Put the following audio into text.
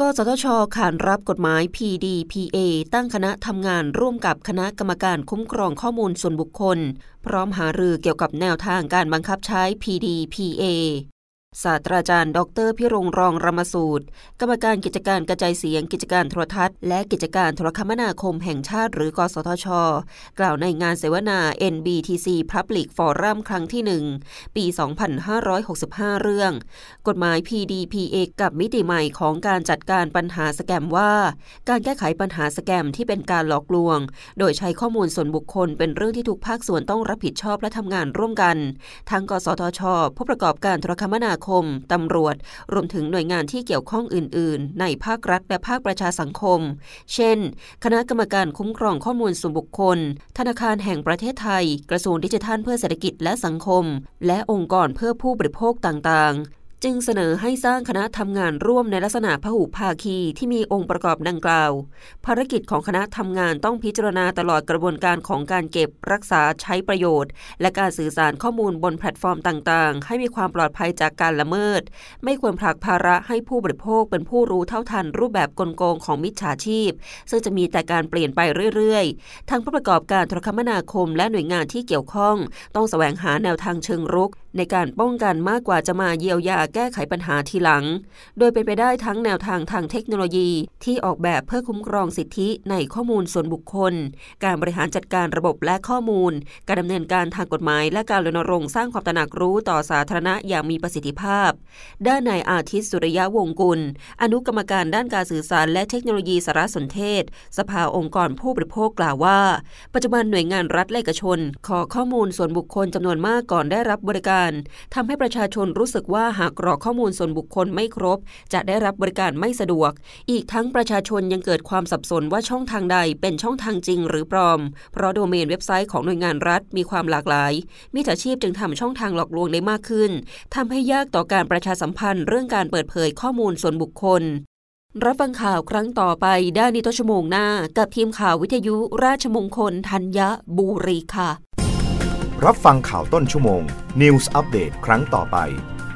กสทช ขานรับกฎหมาย PDPA ตั้งคณะทำงานร่วมกับคณะกรรมการคุ้มครองข้อมูลส่วนบุคคล พร้อมหารือเกี่ยวกับแนวทางการบังคับใช้ PDPA ศาสตราจารย์ ดรพิรงรองรมสูตร กรรมการกิจการกระจายเสียง กิจการโทรทัศน์ และกิจการโทรคมนาคมแห่งชาติ หรือกสทช กล่าวในงานเสวนา NBTC Public Forum ครั้งที่ 1 ปี 2565 เรื่อง กฎหมาย PDPA กับมิติใหม่ของการจัดการปัญหาสแกมว่า การแก้ไขปัญหาสแกมที่เป็นการหลอกลวง โดยใช้ข้อมูลส่วนบุคคลเป็นเรื่องที่ทุกภาคส่วนต้องรับผิดชอบและทำงานร่วมกัน ทั้งกสทช ผู้ประกอบการโทรคมนาคม ตำรวจ รวมถึงหน่วยงานที่เกี่ยวข้องอื่น ๆ ในภาครัฐและภาคประชาสังคม เช่น คณะกรรมการคุ้มครองข้อมูลส่วนบุคคล ธนาคารแห่งประเทศไทย กระทรวงดิจิทัลเพื่อเศรษฐกิจและสังคม และองค์กรเพื่อผู้บริโภคต่าง ๆ จึงเสนอให้สร้างคณะทำงานร่วมในลักษณะพหุภาคีที่มีองค์ประกอบดังกล่าว ภารกิจของคณะทำงานต้องพิจารณาตลอดกระบวนการของการเก็บรักษาใช้ประโยชน์ และการสื่อสารข้อมูลบนแพลตฟอร์มต่างๆ ให้มีความปลอดภัยจากการละเมิด ไม่ควรผลักภาระให้ผู้บริโภคเป็นผู้รู้เท่าทันรูปแบบกลโกงของมิจฉาชีพ ซึ่งจะมีแต่การเปลี่ยนไปเรื่อยๆ ทั้งผู้ประกอบการโทรคมนาคม และหน่วยงานที่เกี่ยวข้อง ต้องแสวงหาแนวทางเชิงรุก ในการป้องกันมากกว่าจะมาเยียวยาแก้ไขปัญหาทีหลัง โดยเป็นไปได้ทั้งแนวทางทางเทคโนโลยี ที่ออกแบบเพื่อคุ้มครองสิทธิในข้อมูลส่วนบุคคล การบริหารจัดการระบบและข้อมูล การดำเนินการทางกฎหมาย และการรณรงค์สร้างความตระหนักรู้ต่อสาธารณะอย่างมีประสิทธิภาพ ด้านนายอาทิตย์สุริยะวงกุล อนุกรรมการด้านการสื่อสารและเทคโนโลยีสารสนเทศ สภาองค์กรผู้บริโภคกล่าวว่า ปัจจุบันหน่วยงานรัฐและเอกชน ขอข้อมูลส่วนบุคคลจำนวนมากก่อนได้รับบริการทำให้ประชาชนรู้สึกว่าหากรอกข้อมูลส่วนบุคคลไม่ครบ จะได้รับบริการไม่สะดวก อีกทั้งประชาชนยังเกิดความสับสนว่าช่องทางใดเป็นช่องทางจริงหรือปลอม เพราะโดเมนเว็บไซต์ของหน่วยงานรัฐมีความหลากหลาย มิจฉาชีพจึงทำช่องทางหลอกลวงได้มากขึ้นทำให้ยากต่อการประชาสัมพันธ์ เรื่องการเปิดเผยข้อมูลส่วนบุคคลรับฟังข่าวครั้งต่อไปได้ในต้นชั่วโมงหน้า กับทีมข่าววิทยุราชมงคลธัญบุรีค่ะ รับฟังข่าวต้นชั่วโมง News อัปเดตครั้งต่อไป